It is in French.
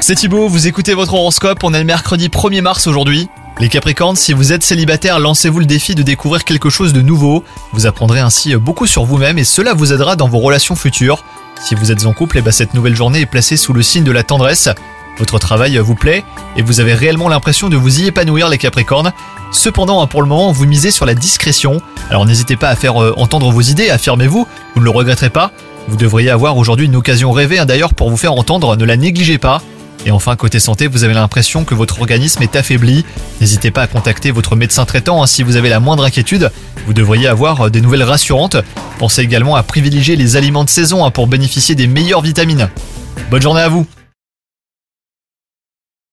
C'est Thibaut, vous écoutez votre horoscope, on est mercredi 1er mars aujourd'hui. Les Capricornes, si vous êtes célibataire, lancez-vous le défi de découvrir quelque chose de nouveau. Vous apprendrez ainsi beaucoup sur vous-même et cela vous aidera dans vos relations futures. Si vous êtes en couple, eh ben, cette nouvelle journée est placée sous le signe de la tendresse. Votre travail vous plaît et vous avez réellement l'impression de vous y épanouir les Capricornes. Cependant, hein, pour le moment, vous misez sur la discrétion. Alors n'hésitez pas à faire euh, entendre vos idées, affirmez-vous, vous ne le regretterez pas. Vous devriez avoir aujourd'hui une occasion rêvée hein, d'ailleurs pour vous faire entendre, ne la négligez pas. Et enfin, côté santé, vous avez l'impression que votre organisme est affaibli. N'hésitez pas à contacter votre médecin traitant hein, si vous avez la moindre inquiétude. Vous devriez avoir euh, des nouvelles rassurantes. Pensez également à privilégier les aliments de saison hein, pour bénéficier des meilleures vitamines. Bonne journée à vous